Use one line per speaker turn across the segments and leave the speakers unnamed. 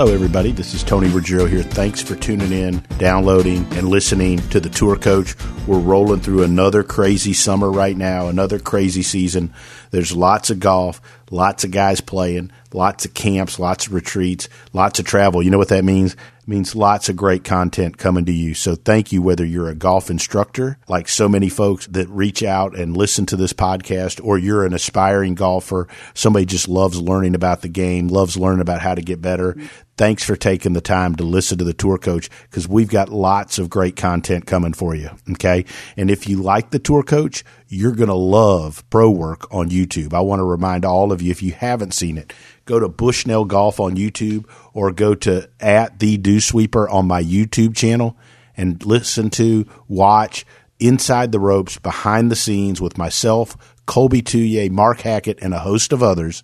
Hello, everybody. This is Tony Ruggiero here. Thanks for tuning in, downloading, and listening to the Tour Coach. We're rolling through another crazy summer right now, another crazy season. There's lots of golf, lots of guys playing, lots of camps, lots of retreats, lots of travel. You know what that means? It means lots of great content coming to you. So thank you, whether you're a golf instructor, like so many folks that reach out and listen to this podcast, or you're an aspiring golfer, somebody just loves learning about the game, loves learning about how to get better. Thanks for taking the time to listen to the tour coach because we've got lots of great content coming for you. Okay. And if you like the tour coach, you're going to love pro work on YouTube. I want to remind all of you, if you haven't seen it, go to Bushnell Golf on YouTube or go to at the Dew Sweeper on my YouTube channel and listen to, watch inside the ropes, behind the scenes with myself, Colby Touye, Mark Hackett, and a host of others.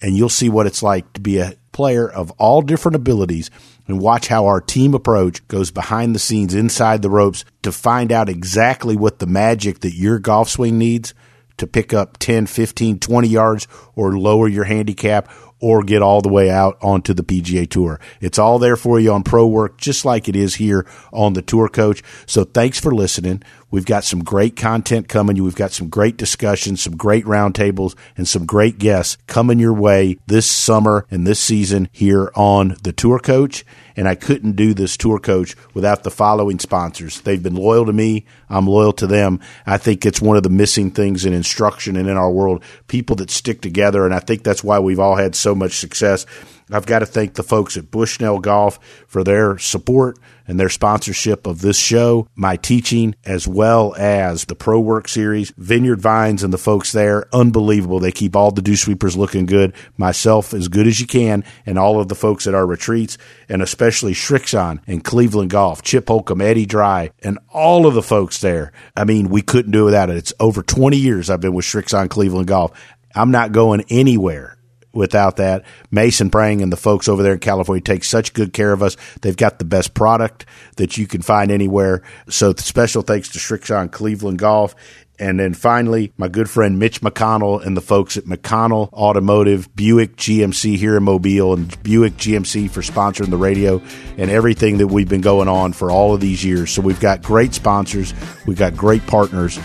And you'll see what it's like to be a player of all different abilities and watch how our team approach goes behind the scenes inside the ropes to find out exactly what the magic that your golf swing needs to pick up 10, 15, 20 yards or lower your handicap or get all the way out onto the PGA Tour. It's all there for you on Pro Work, just like it is here on the Tour Coach. So thanks for listening. We've got some great content coming. We've got some great discussions, some great roundtables, and some great guests coming your way this summer and this season here on the Tour Coach. And I couldn't do this Tour Coach without the following sponsors. They've been loyal to me. I'm loyal to them. I think it's one of the missing things in instruction and in our world. People that stick together. And I think that's why we've all had so much success. I've got to thank the folks at Bushnell Golf for their support and their sponsorship of this show, my teaching, as well as the Pro Work series, Vineyard Vines and the folks there. Unbelievable. They keep all the dew sweepers looking good. Myself as good as you can, and all of the folks at our retreats, and especially Srixon and Cleveland Golf, Chip Holcomb, Eddie Dry, and all of the folks there. I mean, we couldn't do without it. It's over 20 years I've been with Srixon Cleveland Golf. I'm not going anywhere without that. Mason Prang and the folks over there in California take such good care of us. They've got the best product that you can find anywhere. So special thanks to Srixon Cleveland Golf. And then finally, my good friend Mitch McConnell and the folks at McConnell Automotive, Buick GMC here in Mobile, and Buick GMC for sponsoring the radio and everything that we've been going on for all of these years. So we've got great sponsors, we've got great partners,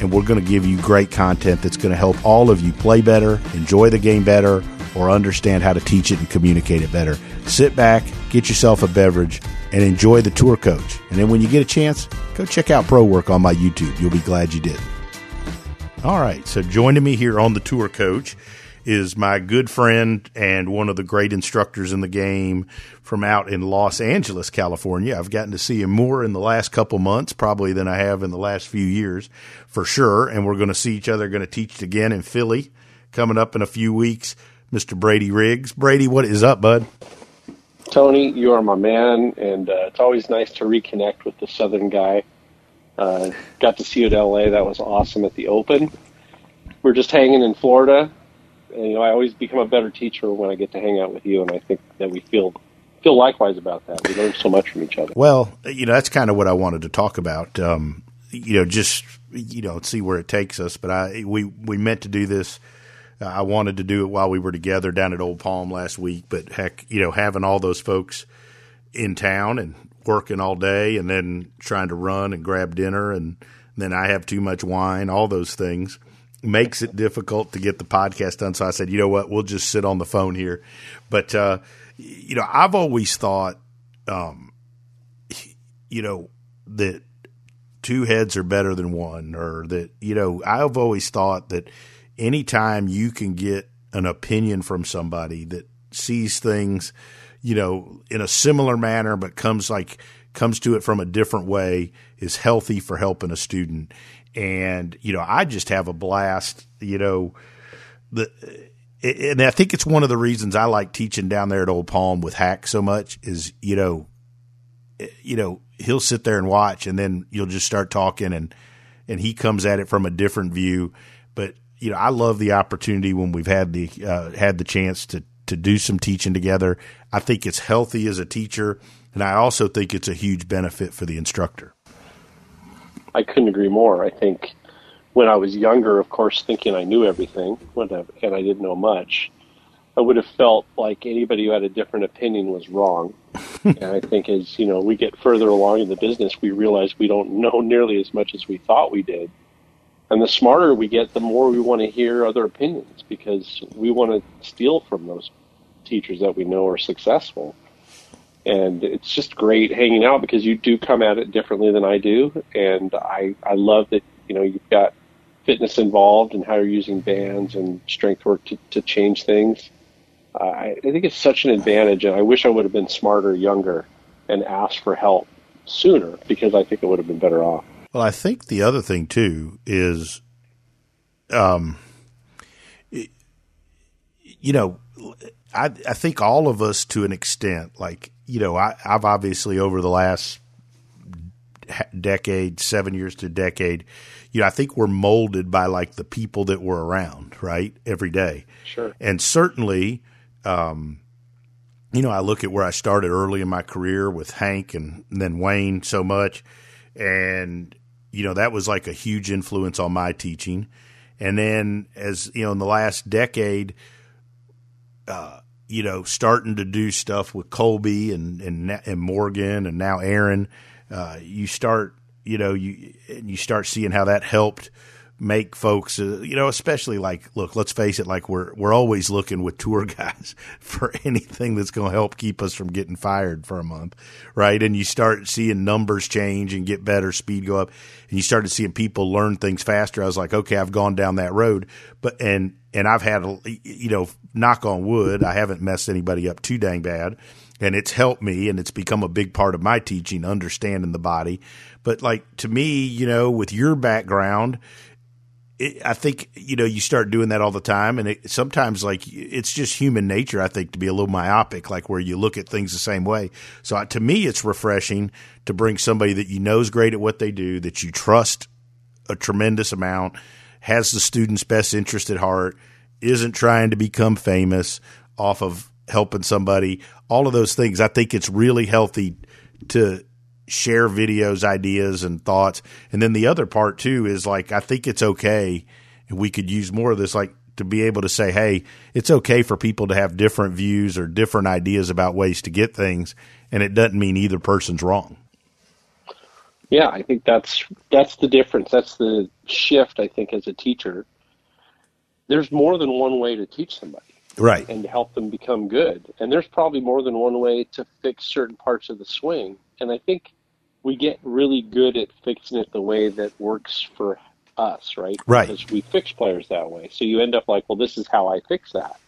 and we're going to give you great content that's going to help all of you play better, enjoy the game better, or understand how to teach it and communicate it better. Sit back, get yourself a beverage, and enjoy the tour coach. And then when you get a chance, go check out Pro Work on my YouTube. You'll be glad you did. All right, so joining me here on the tour coach is my good friend and one of the great instructors in the game from out in Los Angeles, California. I've gotten to see him more in the last couple months, probably than I have in the last few years, for sure. And we're going to see each other, going to teach again in Philly coming up in a few weeks. Mr. Brady Riggs. Brady, what is up, bud?
Tony, you are my man, and uh, it's always nice to reconnect with the Southern guy. Uh, got to see you at LA. That was awesome at the Open. We're just hanging in Florida. You know, I always become a better teacher when I get to hang out with you, and I think that we feel feel likewise about that. We learn so much from each other.
Well, you know, that's kind of what I wanted to talk about. Um, you know, just you know, see where it takes us. But I we we meant to do this. I wanted to do it while we were together down at Old Palm last week, but heck, you know, having all those folks in town and working all day and then trying to run and grab dinner and then I have too much wine, all those things makes it difficult to get the podcast done. So I said, you know what, we'll just sit on the phone here. But, uh, you know, I've always thought, um, you know, that two heads are better than one, or that, you know, I've always thought that anytime you can get an opinion from somebody that sees things, you know, in a similar manner, but comes like, comes to it from a different way is healthy for helping a student. And, you know, I just have a blast, you know, the, and I think it's one of the reasons I like teaching down there at Old Palm with Hack so much is, you know, you know, he'll sit there and watch and then you'll just start talking and, and he comes at it from a different view. But, you know, I love the opportunity when we've had the, uh, had the chance to, to do some teaching together. I think it's healthy as a teacher. And I also think it's a huge benefit for the instructor.
I couldn't agree more. I think when I was younger, of course, thinking I knew everything, and I didn't know much. I would have felt like anybody who had a different opinion was wrong. and I think as you know we get further along in the business, we realize we don't know nearly as much as we thought we did. And the smarter we get, the more we want to hear other opinions because we want to steal from those teachers that we know are successful. And it's just great hanging out because you do come at it differently than I do. And I, I love that, you know, you've got fitness involved and how you're using bands and strength work to, to change things. Uh, I, I think it's such an advantage. And I wish I would have been smarter, younger, and asked for help sooner because I think it would have been better off.
Well, I think the other thing too is, um, you know, I I think all of us to an extent, like you know, I, I've obviously over the last decade, seven years to decade, you know, I think we're molded by like the people that we're around, right, every day.
Sure.
And certainly, um, you know, I look at where I started early in my career with Hank and, and then Wayne so much, and you know that was like a huge influence on my teaching. And then as you know, in the last decade, uh, you know, starting to do stuff with Colby and and, and Morgan and now Aaron, uh, you start, you know, you and you start seeing how that helped make folks, uh, you know, especially like, look, let's face it, like we're we're always looking with tour guys for anything that's going to help keep us from getting fired for a month, right? And you start seeing numbers change and get better, speed go up, and you started seeing people learn things faster. I was like, okay, I've gone down that road, but and and I've had, you know, knock on wood, I haven't messed anybody up too dang bad. And it's helped me and it's become a big part of my teaching, understanding the body. But like to me, you know, with your background, it, I think you know you start doing that all the time, and it, sometimes like it's just human nature. I think to be a little myopic, like where you look at things the same way. So uh, to me, it's refreshing to bring somebody that you know is great at what they do, that you trust a tremendous amount, has the student's best interest at heart, isn't trying to become famous off of helping somebody. All of those things, I think it's really healthy to share videos, ideas, and thoughts. And then the other part too is like I think it's okay, and we could use more of this, like to be able to say, hey, it's okay for people to have different views or different ideas about ways to get things, and it doesn't mean either person's wrong.
Yeah, I think that's that's the difference. That's the shift. I think as a teacher, there's more than one way to teach somebody
right
and to help them become good and there's probably more than one way to fix certain parts of the swing and i think we get really good at fixing it the way that works for us, right?
Right.
Because we fix players that way. So you end up like, well, this is how I fix that.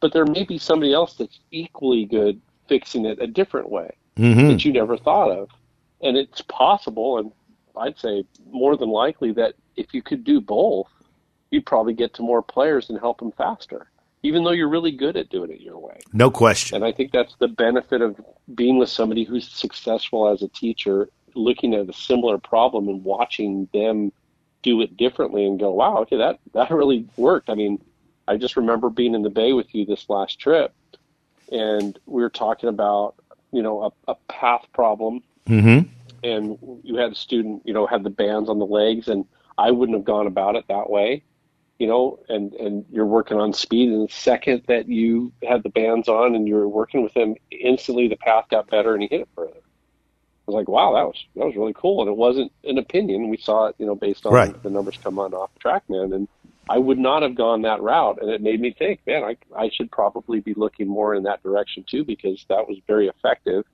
But there may be somebody else that's equally good fixing it a different way
mm-hmm.
that you never thought of. And it's possible, and I'd say more than likely, that if you could do both, you'd probably get to more players and help them faster even though you're really good at doing it your way.
No question.
And I think that's the benefit of being with somebody who's successful as a teacher, looking at a similar problem and watching them do it differently and go, wow, okay, that, that really worked. I mean, I just remember being in the Bay with you this last trip, and we were talking about, you know, a, a path problem.
Mm-hmm.
And you had a student, you know, had the bands on the legs, and I wouldn't have gone about it that way you know, and and you're working on speed. And the second that you had the bands on and you were working with him, instantly the path got better and he hit it further. I was like, wow, that was that was really cool. And it wasn't an opinion. We saw it, you know, based on
right.
the numbers come on off TrackMan. And I would not have gone that route. And it made me think, man, I I should probably be looking more in that direction too because that was very effective.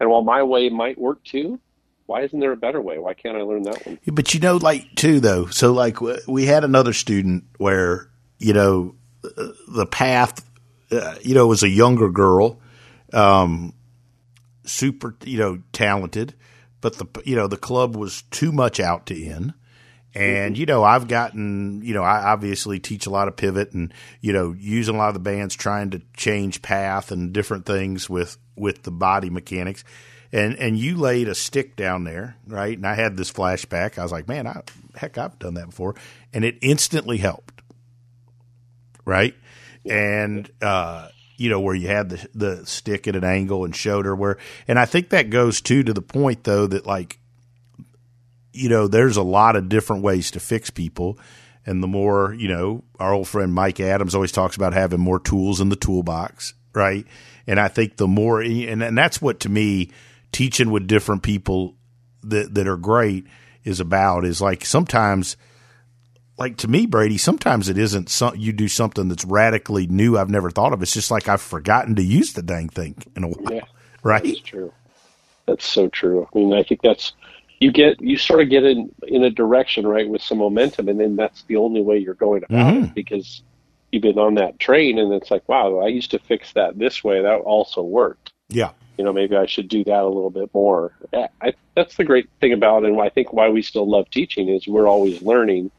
And while my way might work too, why isn't there a better way? Why can't I learn that one?
But you know, like too though. So like we had another student where you know the path, uh, you know, was a younger girl, um, super, you know, talented, but the you know the club was too much out to in. And you know, I've gotten you know, I obviously teach a lot of pivot and you know, using a lot of the bands trying to change path and different things with with the body mechanics and and you laid a stick down there, right? And I had this flashback. I was like, man, I, heck, I've done that before, and it instantly helped, right? And uh, you know where you had the the stick at an angle and showed her where, and I think that goes too to the point though that like, you know, there's a lot of different ways to fix people. and the more you know. Our old friend Mike Adams always talks about having more tools in the toolbox, right? And I think the more, and, and that's what to me, teaching with different people that that are great is about is like sometimes like to me, Brady, sometimes it isn't some, you do something that's radically new I've never thought of. It's just like I've forgotten to use the dang thing in a while. Yeah, right?
That's true. That's so true. I mean, I think that's you get you sort of get in in a direction right with some momentum, and then that's the only way you're going about mm-hmm. it because you've been on that train, and it's like, wow, I used to fix that this way. That also worked.
Yeah.
You know, maybe I should do that a little bit more. I, that's the great thing about and I think why we still love teaching is we're always learning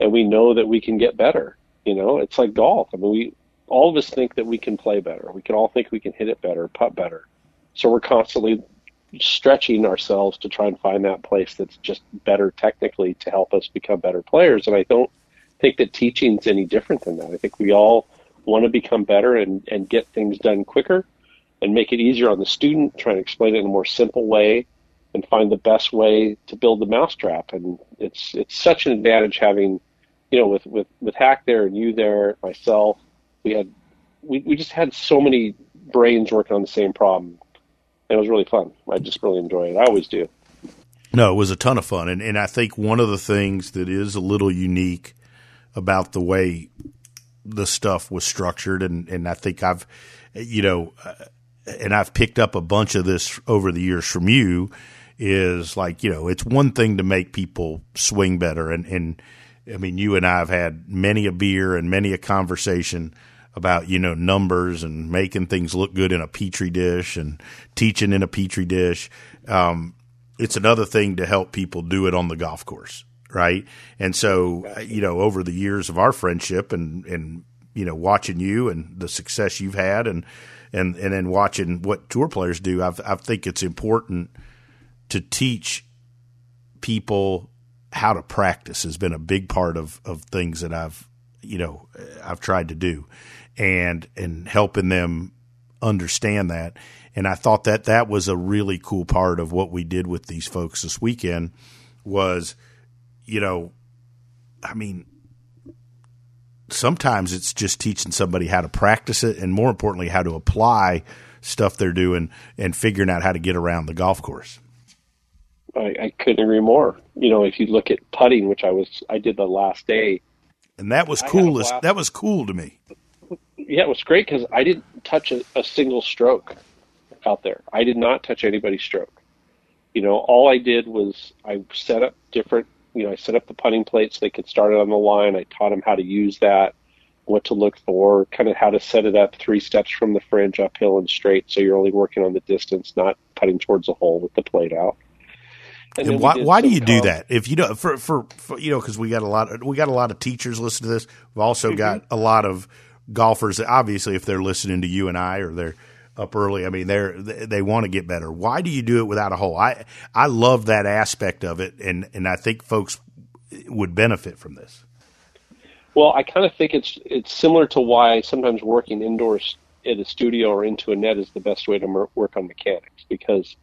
and we know that we can get better. You know, it's like golf. I mean, we all of us think that we can play better. We can all think we can hit it better, putt better. So we're constantly stretching ourselves to try and find that place that's just better technically to help us become better players. And I don't think that teaching's any different than that. I think we all want to become better and, and get things done quicker and make it easier on the student, try and explain it in a more simple way and find the best way to build the mousetrap. And it's it's such an advantage having you know, with, with, with Hack there and you there, myself, we had, we, we just had so many brains working on the same problem. And it was really fun. I just really enjoyed it. I always do.
No, it was a ton of fun. And, and I think one of the things that is a little unique about the way the stuff was structured, and, and I think I've, you know, uh, and I've picked up a bunch of this over the years from you, is like, you know, it's one thing to make people swing better. And, and, I mean, you and I have had many a beer and many a conversation about you know numbers and making things look good in a petri dish and teaching in a petri dish. Um, it's another thing to help people do it on the golf course, right? And so, you know, over the years of our friendship and and you know watching you and the success you've had and and and then watching what tour players do, I've, I think it's important to teach people how to practice has been a big part of, of things that I've, you know, I've tried to do and, and helping them understand that. And I thought that that was a really cool part of what we did with these folks this weekend was, you know, I mean, sometimes it's just teaching somebody how to practice it and more importantly, how to apply stuff they're doing and figuring out how to get around the golf course.
I, I couldn't agree more. You know, if you look at putting, which I was, I did the last day,
and that was cool. That was cool to me.
Yeah, it was great because I didn't touch a, a single stroke out there. I did not touch anybody's stroke. You know, all I did was I set up different. You know, I set up the putting plate so they could start it on the line. I taught them how to use that, what to look for, kind of how to set it up three steps from the fringe uphill and straight, so you're only working on the distance, not putting towards the hole with the plate out.
And, and why why do you do that? If you don't for, for, for you know because we got a lot of, we got a lot of teachers listen to this. We've also mm-hmm. got a lot of golfers. That obviously, if they're listening to you and I or they're up early, I mean they're they, they want to get better. Why do you do it without a hole? I I love that aspect of it, and and I think folks would benefit from this.
Well, I kind of think it's it's similar to why sometimes working indoors at a studio or into a net is the best way to work on mechanics because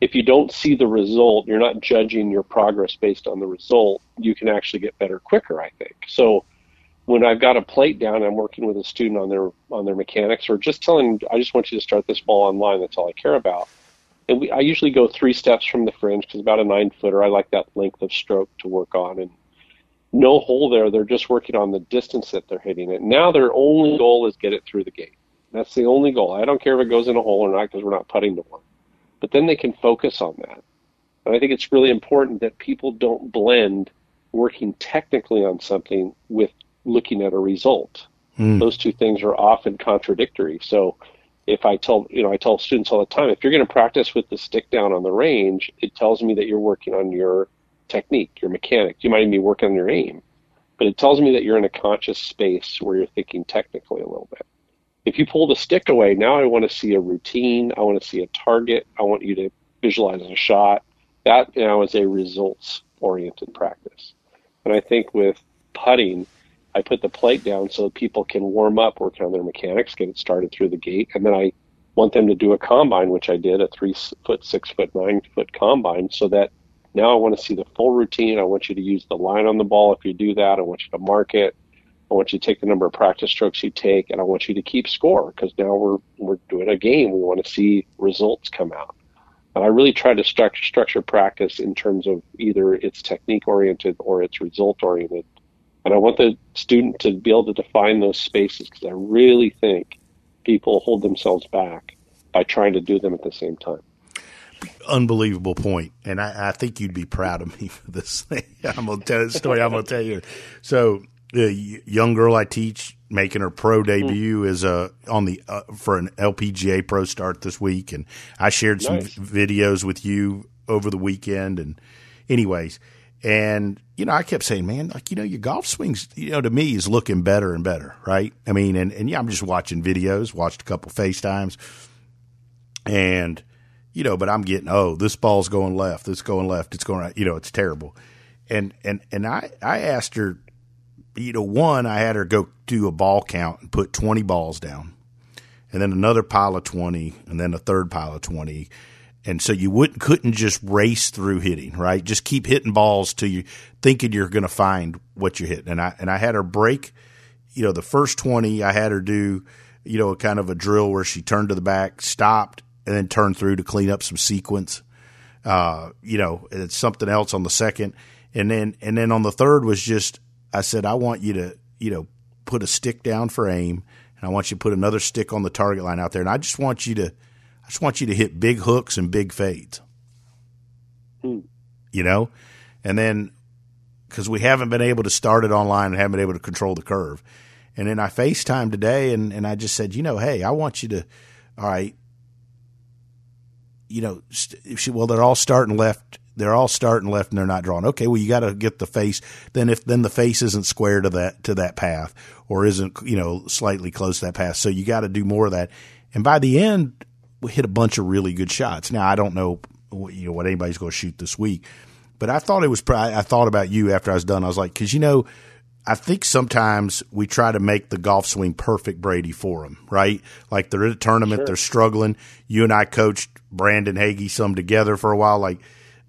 if you don't see the result, you're not judging your progress based on the result. You can actually get better quicker, I think. So when I've got a plate down, I'm working with a student on their on their mechanics, or just telling, I just want you to start this ball online. That's all I care about. And we, I usually go three steps from the fringe because about a nine footer. I like that length of stroke to work on, and no hole there. They're just working on the distance that they're hitting it. Now their only goal is get it through the gate. That's the only goal. I don't care if it goes in a hole or not because we're not putting to one but then they can focus on that. And I think it's really important that people don't blend working technically on something with looking at a result. Mm. Those two things are often contradictory. So if I tell, you know, I tell students all the time, if you're going to practice with the stick down on the range, it tells me that you're working on your technique, your mechanic. You might even be working on your aim, but it tells me that you're in a conscious space where you're thinking technically a little bit. If you pull the stick away, now I want to see a routine. I want to see a target. I want you to visualize a shot. That now is a results oriented practice. And I think with putting, I put the plate down so people can warm up, work on their mechanics, get it started through the gate, and then I want them to do a combine, which I did, a three foot, six foot, nine foot combine, so that Now I want to see the full routine. I want you to use the line on the ball if you do that. I want you to mark it. I want you to take the number of practice strokes you take, and I want you to keep score because now we're we're doing a game. We want to see results come out. And I really try to structure, structure practice in terms of either it's technique oriented or it's result oriented. And I want the student to be able to define those spaces because I really think people hold themselves back by trying to do them at the same time.
Unbelievable point, and I, I think you'd be proud of me for this thing. I'm gonna tell the story. I'm gonna tell you. So, the young girl I teach making her pro debut mm. is uh, on the uh, for an LPGA Pro start this week, and I shared some nice. videos with you over the weekend. And anyways, and you know, I kept saying, man, like you know, your golf swings, you know, to me is looking better and better, right? I mean, and and yeah, I'm just watching videos, watched a couple FaceTimes, and you know, but I'm getting oh, this ball's going left, this going left, it's going right, you know, it's terrible. And and and I I asked her you know, one, I had her go do a ball count and put 20 balls down, and then another pile of 20, and then a third pile of 20. And so you wouldn't couldn't just race through hitting, right? Just keep hitting balls till you thinking you're going to find what you're hitting. And I and I had her break, you know, the first 20 I had her do, you know, a kind of a drill where she turned to the back, stopped, and then turned through to clean up some sequence. Uh, you know, it's something else on the second. And then and then on the third was just I said, I want you to, you know, put a stick down for aim, and I want you to put another stick on the target line out there, and I just want you to, just want you to hit big hooks and big fades. Hmm. You know, and then because we haven't been able to start it online and haven't been able to control the curve. And then I FaceTime today and, and I just said, you know, hey, I want you to, all right, you know, st- well, they're all starting left they're all starting left and they're not drawn. Okay, well you got to get the face. Then if then the face isn't square to that to that path or isn't you know slightly close to that path, so you got to do more of that. And by the end, hit a bunch of really good shots. Now I don't know you know what anybody's going to shoot this week, but I thought it was. I thought about you after I was done. I was like, because you know. I think sometimes we try to make the golf swing perfect, Brady, for them, right? Like they're at a tournament, sure. they're struggling. You and I coached Brandon Hagy some together for a while. Like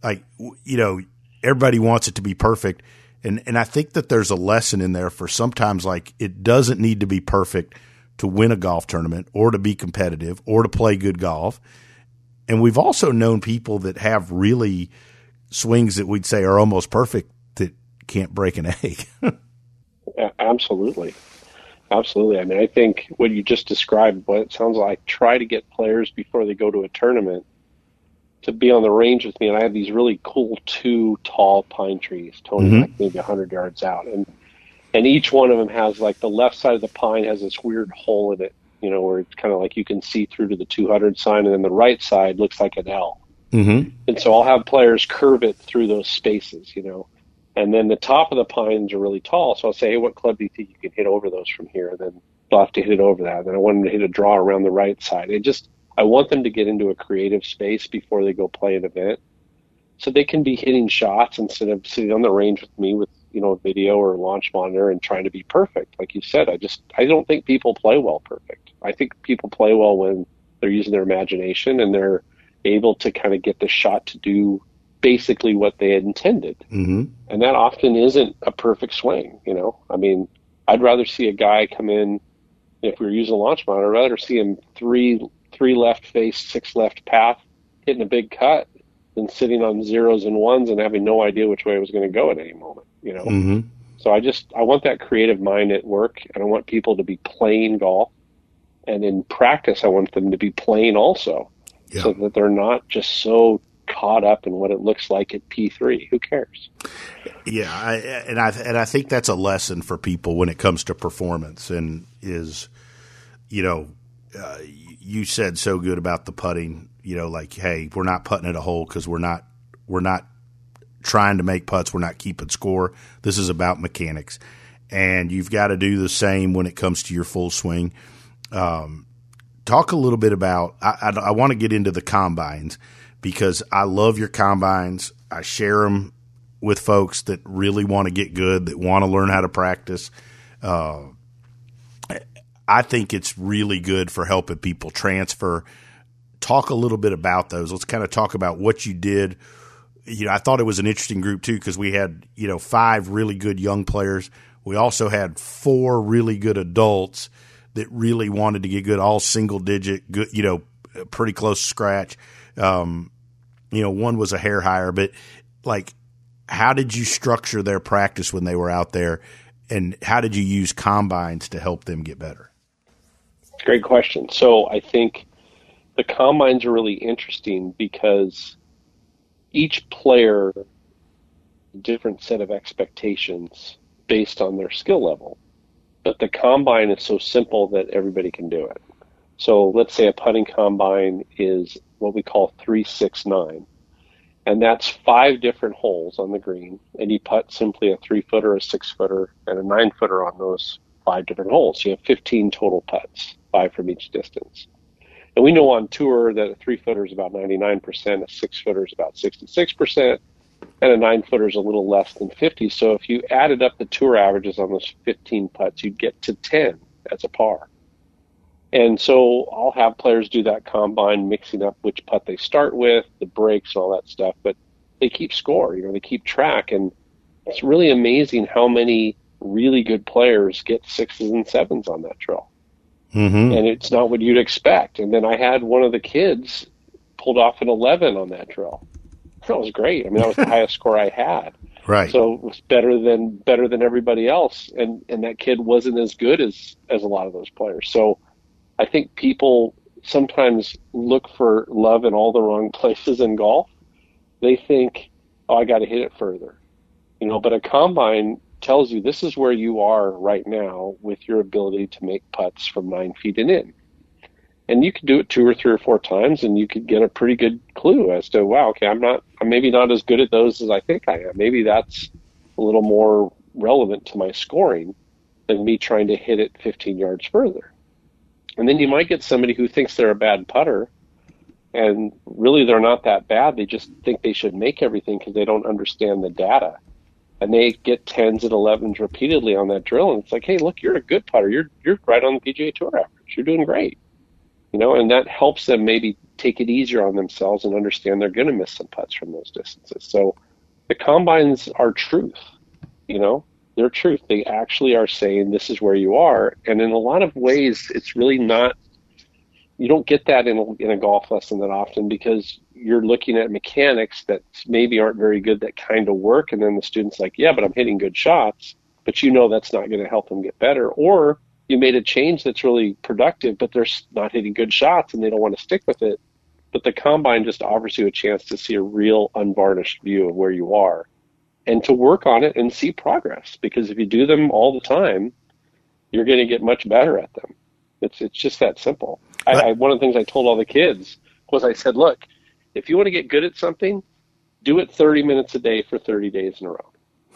like you know everybody wants it to be perfect and and I think that there's a lesson in there for sometimes like it doesn't need to be perfect to win a golf tournament or to be competitive or to play good golf. And we've also known people that have really swings that we'd say are almost perfect that can't break an egg.
Absolutely. Absolutely. I mean, I think what you just described, what it sounds like, try to get players before they go to a tournament to be on the range with me, and I have these really cool two tall pine trees, Tony, mm-hmm. like maybe hundred yards out, and and each one of them has like the left side of the pine has this weird hole in it, you know, where it's kind of like you can see through to the 200 sign, and then the right side looks like an L. Mm-hmm. And so I'll have players curve it through those spaces, you know, and then the top of the pines are really tall. So I'll say, hey, what club do you think you can hit over those from here? And then they'll have to hit it over that. And then I want them to hit a draw around the right side. It just I want them to get into a creative space before they go play an event. So they can be hitting shots instead of sitting on the range with me with, you know, video or launch monitor and trying to be perfect. Like you said, I just, I don't think people play well perfect. I think people play well when they're using their imagination and they're able to kind of get the shot to do basically what they had intended. Mm-hmm. And that often isn't a perfect swing, you know? I mean, I'd rather see a guy come in, if we were using a launch monitor, I'd rather see him three three left face, six left path, hitting a big cut than sitting on zeros and ones and having no idea which way it was going to go at any moment, you know? Mm-hmm. So I just, I want that creative mind at work and I want people to be playing golf. And in practice, I want them to be playing also yeah. so that they're not just so caught up in what it looks like at P3. Who cares?
Yeah. I, and I, and I think that's a lesson for people when it comes to performance and is, you know, uh, you said so good about the putting. You know, like, hey, we're not putting at a hole because we're not we're not trying to make putts. We're not keeping score. This is about mechanics, and you've got to do the same when it comes to your full swing. Um, talk a little bit about. I, I, I want to get into the combines because I love your combines. I share them with folks that really want to get good, that want to learn how to practice. Uh, I think it's really good for helping people transfer. Talk a little bit about those. Let's kind of talk about what you did you know, I thought it was an interesting group too because we had you know five really good young players. We also had four really good adults that really wanted to get good, all single digit, good, you know, pretty close scratch. Um, you know, one was a hair higher, but like, how did you structure their practice when they were out there, and how did you use combines to help them get better?
Great question. So I think the combines are really interesting because each player a different set of expectations based on their skill level. But the combine is so simple that everybody can do it. So let's say a putting combine is what we call 369. And that's five different holes on the green. And you putt simply a three footer, a six footer, and a nine footer on those five different holes. You have 15 total putts, five from each distance. And we know on tour that a three footer is about 99%, a six footer is about 66%, and a nine footer is a little less than 50. So if you added up the tour averages on those 15 putts, you'd get to 10 as a par. And so I'll have players do that combine, mixing up which putt they start with, the breaks, all that stuff. But they keep score, you know, they keep track, and it's really amazing how many really good players get sixes and sevens on that drill. Mm-hmm. And it's not what you'd expect. And then I had one of the kids pulled off an 11 on that drill. That was great. I mean, that was the highest score I had.
Right.
So it was better than better than everybody else, and and that kid wasn't as good as as a lot of those players. So I think people sometimes look for love in all the wrong places in golf. They think, oh, I got to hit it further, you know. But a combine tells you this is where you are right now with your ability to make putts from nine feet and in. And you could do it two or three or four times and you could get a pretty good clue as to wow okay i'm not i'm maybe not as good at those as i think i am. Maybe that's a little more relevant to my scoring than me trying to hit it 15 yards further. And then you might get somebody who thinks they're a bad putter and really they're not that bad. They just think they should make everything because they don't understand the data and they get 10s and 11s repeatedly on that drill and it's like hey look you're a good putter you're you're right on the pga tour average you're doing great you know, and that helps them maybe take it easier on themselves and understand they're going to miss some putts from those distances. So the combines are truth, you know, they're truth. They actually are saying this is where you are. And in a lot of ways, it's really not, you don't get that in a, in a golf lesson that often because you're looking at mechanics that maybe aren't very good that kind of work. And then the student's like, yeah, but I'm hitting good shots. But you know that's not going to help them get better. Or you made a change that's really productive, but they're not hitting good shots and they don't want to stick with it. But the combine just offers you a chance to see a real unvarnished view of where you are and to work on it and see progress. Because if you do them all the time, you're going to get much better at them. It's it's just that simple. I, I, one of the things I told all the kids was I said, look, if you want to get good at something, do it 30 minutes a day for 30 days in a row.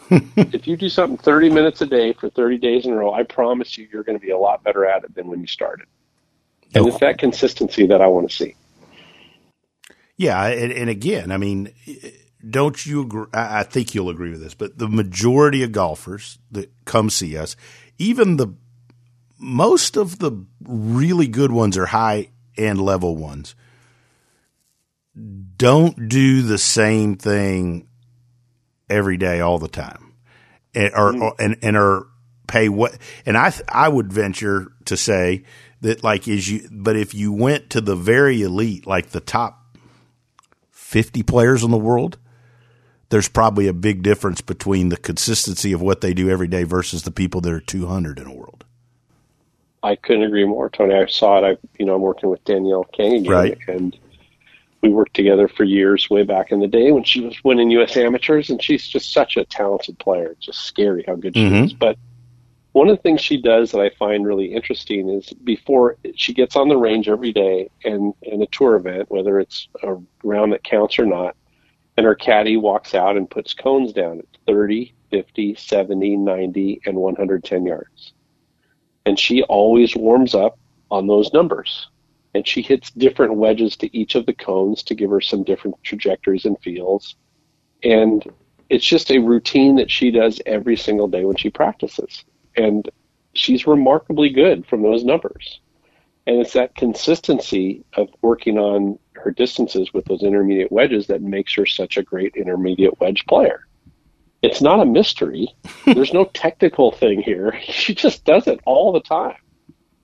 if you do something 30 minutes a day for 30 days in a row, I promise you, you're going to be a lot better at it than when you started. And it's oh. that consistency that I want to see.
Yeah, and, and again, I mean, don't you agree? I think you'll agree with this, but the majority of golfers that come see us, even the most of the really good ones are high end level ones, don't do the same thing every day, all the time, and or, mm. and and are pay what? And I I would venture to say that like is you, but if you went to the very elite, like the top fifty players in the world, there's probably a big difference between the consistency of what they do every day versus the people that are 200 in a world.
I couldn't agree more, Tony. I saw it. I, you know, I'm working with Danielle Kang again,
right.
and we worked together for years way back in the day when she was winning U.S. amateurs, and she's just such a talented player. It's just scary how good she mm-hmm. is. But one of the things she does that I find really interesting is before she gets on the range every day and in a tour event, whether it's a round that counts or not, and her caddy walks out and puts cones down at 30, 50, 70, 90, and 110 yards. And she always warms up on those numbers and she hits different wedges to each of the cones to give her some different trajectories and feels. And it's just a routine that she does every single day when she practices. And she's remarkably good from those numbers. And it's that consistency of working on her distances with those intermediate wedges that makes her such a great intermediate wedge player. It's not a mystery. There's no technical thing here. She just does it all the time.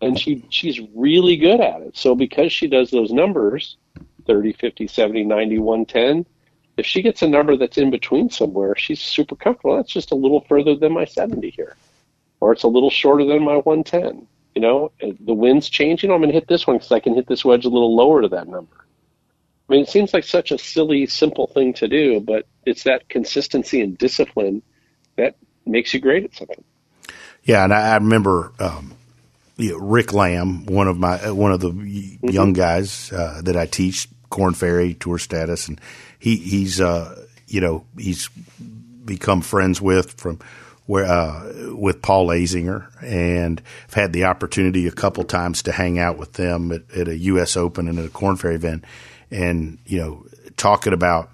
And she she's really good at it. So because she does those numbers, 30, 50, 70, 90, 110, if she gets a number that's in between somewhere, she's super comfortable. That's just a little further than my 70 here. Or it's a little shorter than my 110. You know, the wind's changing. I'm going to hit this one because I can hit this wedge a little lower to that number. I mean, it seems like such a silly, simple thing to do, but it's that consistency and discipline that makes you great at something.
Yeah, and I, I remember um, you know, Rick Lamb, one of my one of the mm-hmm. young guys uh, that I teach Korn Ferry Tour Status, and he he's uh, you know he's become friends with from where uh, with Paul Azinger, and I've had the opportunity a couple times to hang out with them at, at a U.S. Open and at a Korn Ferry event, and you know talking about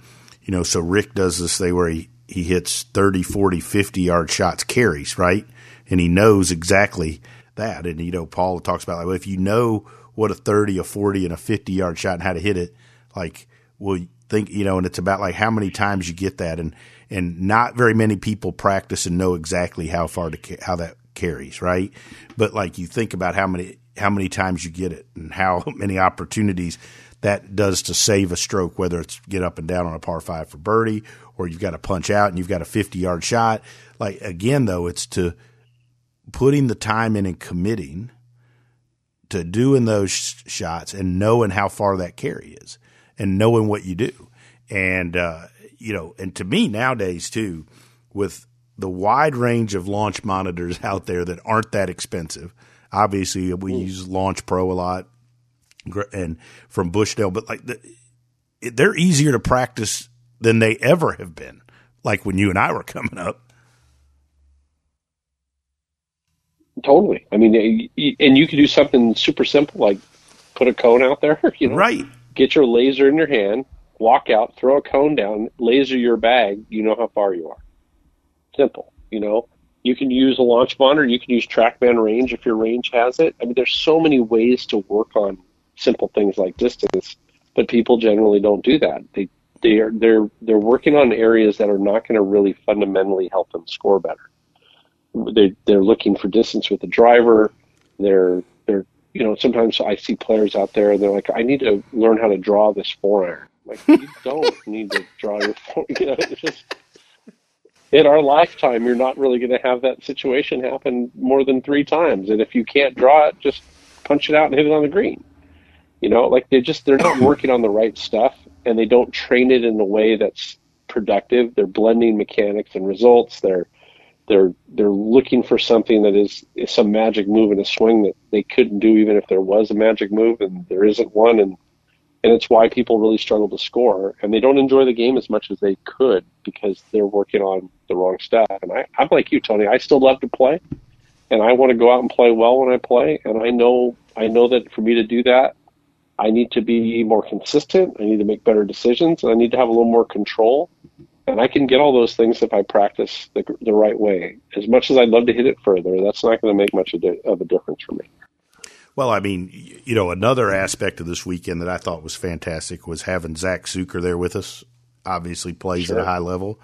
you know so Rick does this thing where he he hits 30, 40, 50 yard shots carries right, and he knows exactly that, and you know Paul talks about like well, if you know what a 30, a 40, and a 50 yard shot and how to hit it, like well think you know, and it's about like how many times you get that. And and not very many people practice and know exactly how far to how that carries, right? But like you think about how many how many times you get it and how many opportunities that does to save a stroke, whether it's get up and down on a par five for birdie or you've got to punch out and you've got a 50 yard shot. Like again, though, it's to putting the time in and committing to doing those sh- shots and knowing how far that carry is and knowing what you do. And, uh, you know, and to me nowadays too, with the wide range of launch monitors out there that aren't that expensive. Obviously, we Ooh. use Launch Pro a lot, and from Bushnell, but like the, they're easier to practice than they ever have been. Like when you and I were coming up.
Totally. I mean, and you could do something super simple like put a cone out there. You know,
right.
Get your laser in your hand, walk out, throw a cone down, laser your bag, you know how far you are. Simple, you know. You can use a launch monitor, you can use TrackMan range if your range has it. I mean, there's so many ways to work on simple things like distance, but people generally don't do that. They they are they're they're working on areas that are not going to really fundamentally help them score better. They they're looking for distance with the driver. They're they're you know sometimes I see players out there and they're like I need to learn how to draw this four iron. Like you don't need to draw your phone. You know, it's just in our lifetime, you're not really going to have that situation happen more than three times. And if you can't draw it, just punch it out and hit it on the green. You know, like they're just they're not working on the right stuff, and they don't train it in a way that's productive. They're blending mechanics and results. They're they're they're looking for something that is, is some magic move in a swing that they couldn't do even if there was a magic move, and there isn't one. And and it's why people really struggle to score and they don't enjoy the game as much as they could because they're working on the wrong stuff and I, i'm like you tony i still love to play and i want to go out and play well when i play and i know i know that for me to do that i need to be more consistent i need to make better decisions and i need to have a little more control and i can get all those things if i practice the, the right way as much as i'd love to hit it further that's not going to make much of a difference for me
well, I mean, you know, another aspect of this weekend that I thought was fantastic was having Zach Zucker there with us. Obviously, plays sure. at a high level,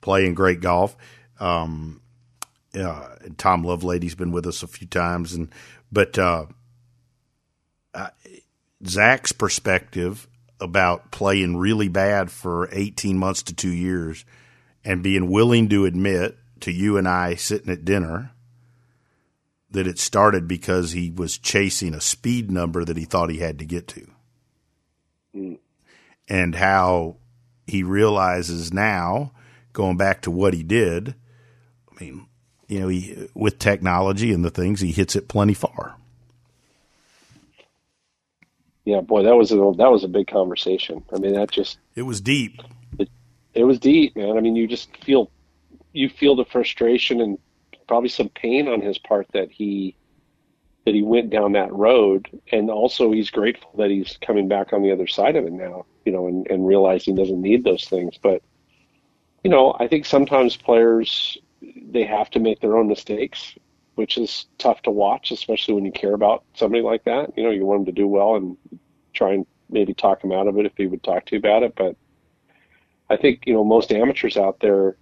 playing great golf. Um, uh, Tom Lovelady's been with us a few times, and but uh, uh, Zach's perspective about playing really bad for eighteen months to two years, and being willing to admit to you and I sitting at dinner that it started because he was chasing a speed number that he thought he had to get to. Mm. And how he realizes now, going back to what he did, I mean, you know, he, with technology and the things, he hits it plenty far.
Yeah, boy, that was a that was a big conversation. I mean, that just
it was deep.
It, it was deep, man. I mean, you just feel you feel the frustration and probably some pain on his part that he that he went down that road and also he's grateful that he's coming back on the other side of it now you know and, and realizing he doesn't need those things but you know i think sometimes players they have to make their own mistakes which is tough to watch, especially when you care about somebody like that. You know, you want him to do well and try and maybe talk him out of it if he would talk to you about it. But I think you know most amateurs out there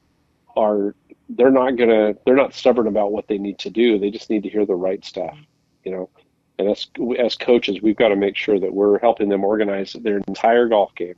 are they're not gonna they're not stubborn about what they need to do. They just need to hear the right stuff. You know, and as as coaches, we've got to make sure that we're helping them organize their entire golf game,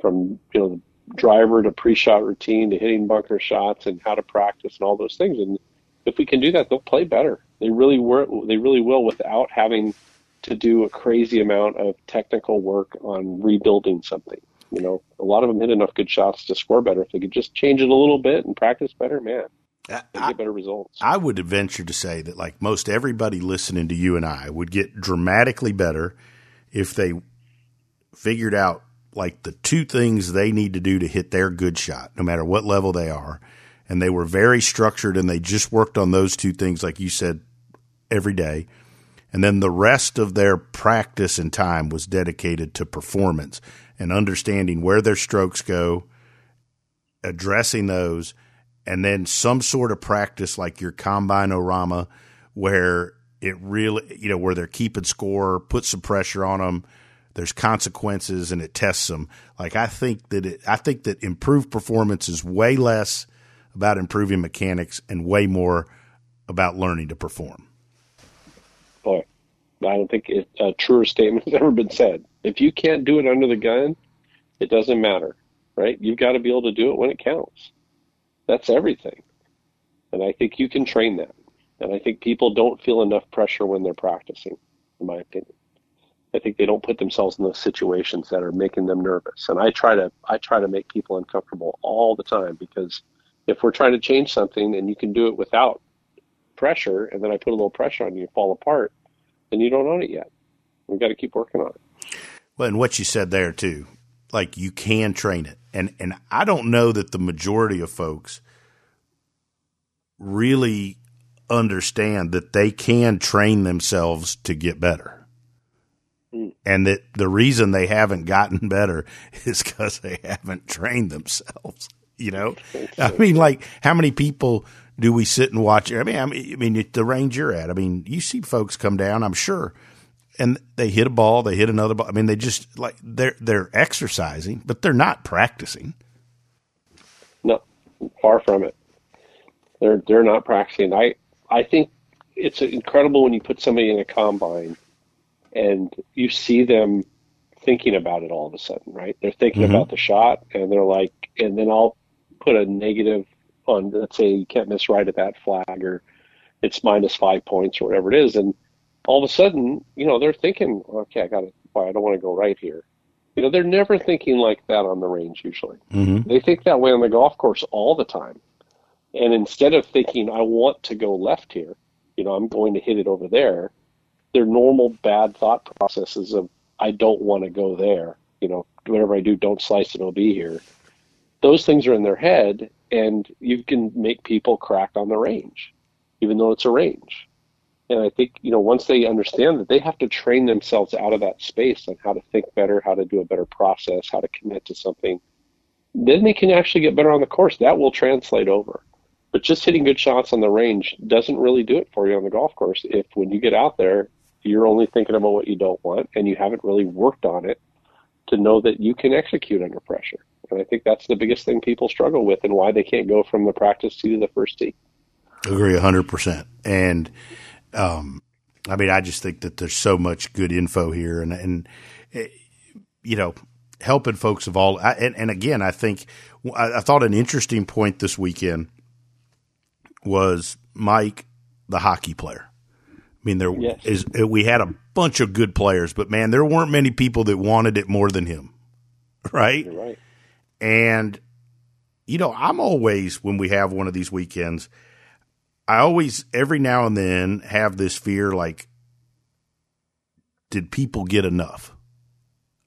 from you know driver to pre-shot routine to hitting bunker shots and how to practice and all those things. And if we can do that, they'll play better. They really were. They really will without having to do a crazy amount of technical work on rebuilding something. You know, a lot of them hit enough good shots to score better. If they could just change it a little bit and practice better, man, they get better results.
I would venture to say that, like most everybody listening to you and I, would get dramatically better if they figured out like the two things they need to do to hit their good shot, no matter what level they are. And they were very structured and they just worked on those two things, like you said, every day. And then the rest of their practice and time was dedicated to performance and understanding where their strokes go, addressing those, and then some sort of practice like your combine orama where it really, you know, where they're keeping score, put some pressure on them. There's consequences and it tests them. Like I think that it, I think that improved performance is way less about improving mechanics and way more about learning to perform.
Boy, I don't think it, a truer statement has ever been said. If you can't do it under the gun, it doesn't matter, right? You've got to be able to do it when it counts. That's everything. And I think you can train that. And I think people don't feel enough pressure when they're practicing, in my opinion. I think they don't put themselves in those situations that are making them nervous. And I try to I try to make people uncomfortable all the time because if we're trying to change something and you can do it without pressure and then I put a little pressure on you, you fall apart, then you don't own it yet. We've got to keep working on it.
Well, and what you said there too, like you can train it. And and I don't know that the majority of folks really understand that they can train themselves to get better. Mm. And that the reason they haven't gotten better is because they haven't trained themselves. You know, I mean, like how many people do we sit and watch? I mean, I mean, I mean, the range you're at. I mean, you see folks come down. I'm sure and they hit a ball, they hit another ball. I mean, they just like they're they're exercising, but they're not practicing.
No, far from it. They're they're not practicing. I I think it's incredible when you put somebody in a combine and you see them thinking about it all of a sudden, right? They're thinking mm-hmm. about the shot and they're like, and then I'll put a negative on, let's say you can't miss right at that flag or it's minus five points or whatever it is. And all of a sudden, you know, they're thinking, okay, I got to, why I don't want to go right here. You know, they're never thinking like that on the range usually. Mm-hmm. They think that way on the golf course all the time. And instead of thinking, I want to go left here, you know, I'm going to hit it over there, their normal bad thought processes of, I don't want to go there, you know, whatever I do, don't slice it, it'll be here. Those things are in their head, and you can make people crack on the range, even though it's a range. And I think, you know, once they understand that they have to train themselves out of that space on how to think better, how to do a better process, how to commit to something, then they can actually get better on the course. That will translate over. But just hitting good shots on the range doesn't really do it for you on the golf course if when you get out there, you're only thinking about what you don't want and you haven't really worked on it to know that you can execute under pressure. And I think that's the biggest thing people struggle with and why they can't go from the practice to the first tee.
Agree 100%. And um, I mean, I just think that there's so much good info here, and and eh, you know, helping folks of all. And, and again, I think I, I thought an interesting point this weekend was Mike, the hockey player. I mean, there yes. is eh, we had a bunch of good players, but man, there weren't many people that wanted it more than him, right?
You're right.
And you know, I'm always when we have one of these weekends, I always, every now and then, have this fear like, did people get enough?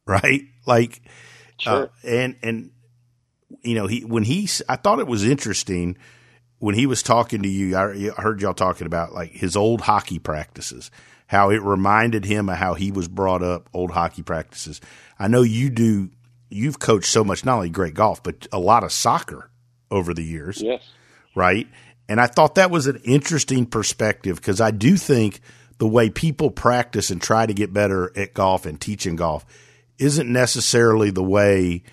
Right? Like, uh, sure. uh, and, and, you know, he, when he, I thought it was interesting when he was talking to you, I heard y'all talking about like his old hockey practices, how it reminded him of how he was brought up, old hockey practices. I know you do, you've coached so much, not only great golf, but a lot of soccer over the years.
Yes.
Right And I thought that was an interesting perspective because I do think the way people practice and try to get better at golf and teaching golf isn't necessarily the way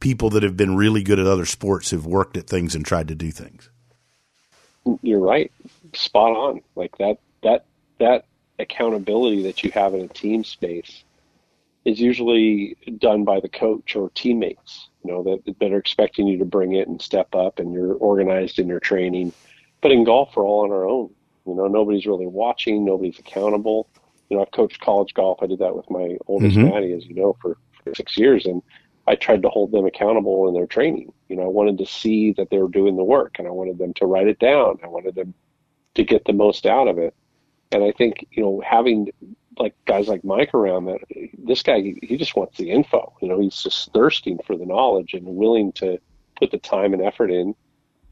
people that have been really good at other sports have worked at things and tried to do things.
You're right. Spot on. Like that that that accountability that you have in a team space is usually done by the coach or teammates, you know, that, that are expecting you to bring it and step up and you're organized in your training. But in golf, we're all on our own. You know, nobody's really watching, nobody's accountable. You know, I've coached college golf. I did that with my oldest mm-hmm. Maddie, as you know, for, for six years. And I tried to hold them accountable in their training. You know, I wanted to see that they were doing the work and I wanted them to write it down. I wanted them to get the most out of it. And I think, you know, having like guys like Mike around that this guy he just wants the info. You know, he's just thirsting for the knowledge and willing to put the time and effort in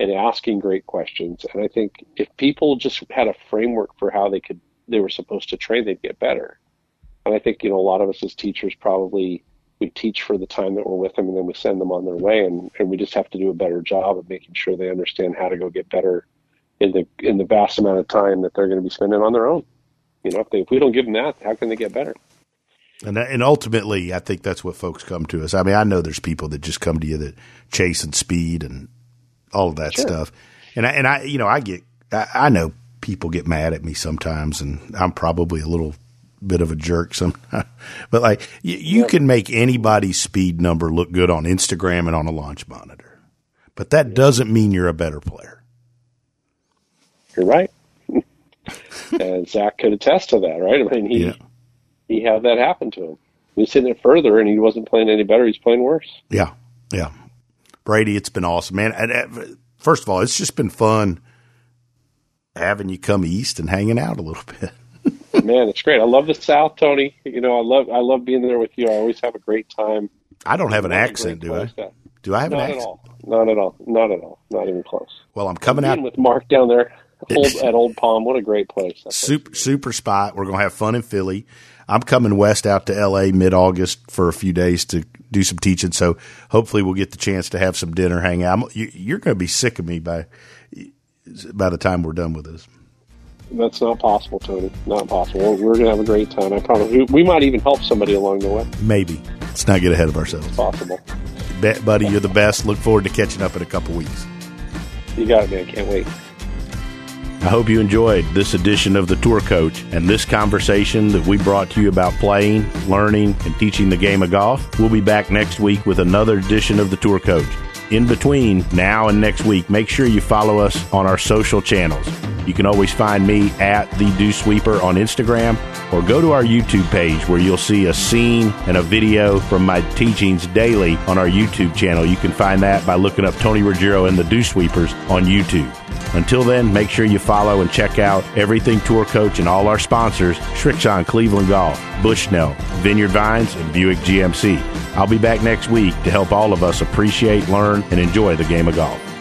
and asking great questions. And I think if people just had a framework for how they could they were supposed to train, they'd get better. And I think, you know, a lot of us as teachers probably we teach for the time that we're with them and then we send them on their way and, and we just have to do a better job of making sure they understand how to go get better in the in the vast amount of time that they're going to be spending on their own. You know, if, they, if we don't give them that, how can they get better?
And and ultimately, I think that's what folks come to us. I mean, I know there's people that just come to you that chase and speed and all of that sure. stuff. And I, and I, you know, I get, I, I know people get mad at me sometimes, and I'm probably a little bit of a jerk sometimes. but like, you, you yeah. can make anybody's speed number look good on Instagram and on a launch monitor, but that yeah. doesn't mean you're a better player.
You're right and Zach could attest to that, right? I mean, he yeah. he had that happen to him. He's hitting it further, and he wasn't playing any better. He's playing worse.
Yeah, yeah. Brady, it's been awesome, man. And, uh, first of all, it's just been fun having you come east and hanging out a little bit.
man, it's great. I love the South, Tony. You know, I love I love being there with you. I always have a great time.
I don't have an accent, do I? Do I have
Not
an accent?
At all. Not at all. Not at all. Not even close.
Well, I'm coming I'm
out with Mark down there Old, at Old Palm. What a great place.
Super, super spot. We're going to have fun in Philly. I'm coming west out to LA mid August for a few days to do some teaching. So hopefully we'll get the chance to have some dinner, hang out. You, are going to be sick of me by by the time we're done with this.
That's not possible, Tony. Not possible. We're going to have a great time. I promise. We might even help somebody along the way.
Maybe. Let's not get ahead of ourselves.
It's possible.
buddy, you're the best. Look forward to catching up in a couple weeks.
You got it, man. Can't wait.
I hope you enjoyed this edition of The Tour Coach and this conversation that we brought to you about playing, learning, and teaching the game of golf. We'll be back next week with another edition of The Tour Coach. In between now and next week, make sure you follow us on our social channels. You can always find me at the Dew Sweeper on Instagram or go to our YouTube page where you'll see a scene and a video from my teachings daily on our YouTube channel. You can find that by looking up Tony Ruggiero and the Dew Sweepers on YouTube. Until then, make sure you follow and check out Everything Tour Coach and all our sponsors, Srixon Cleveland Golf, Bushnell, Vineyard Vines, and Buick GMC. I'll be back next week to help all of us appreciate, learn, and enjoy the game of golf.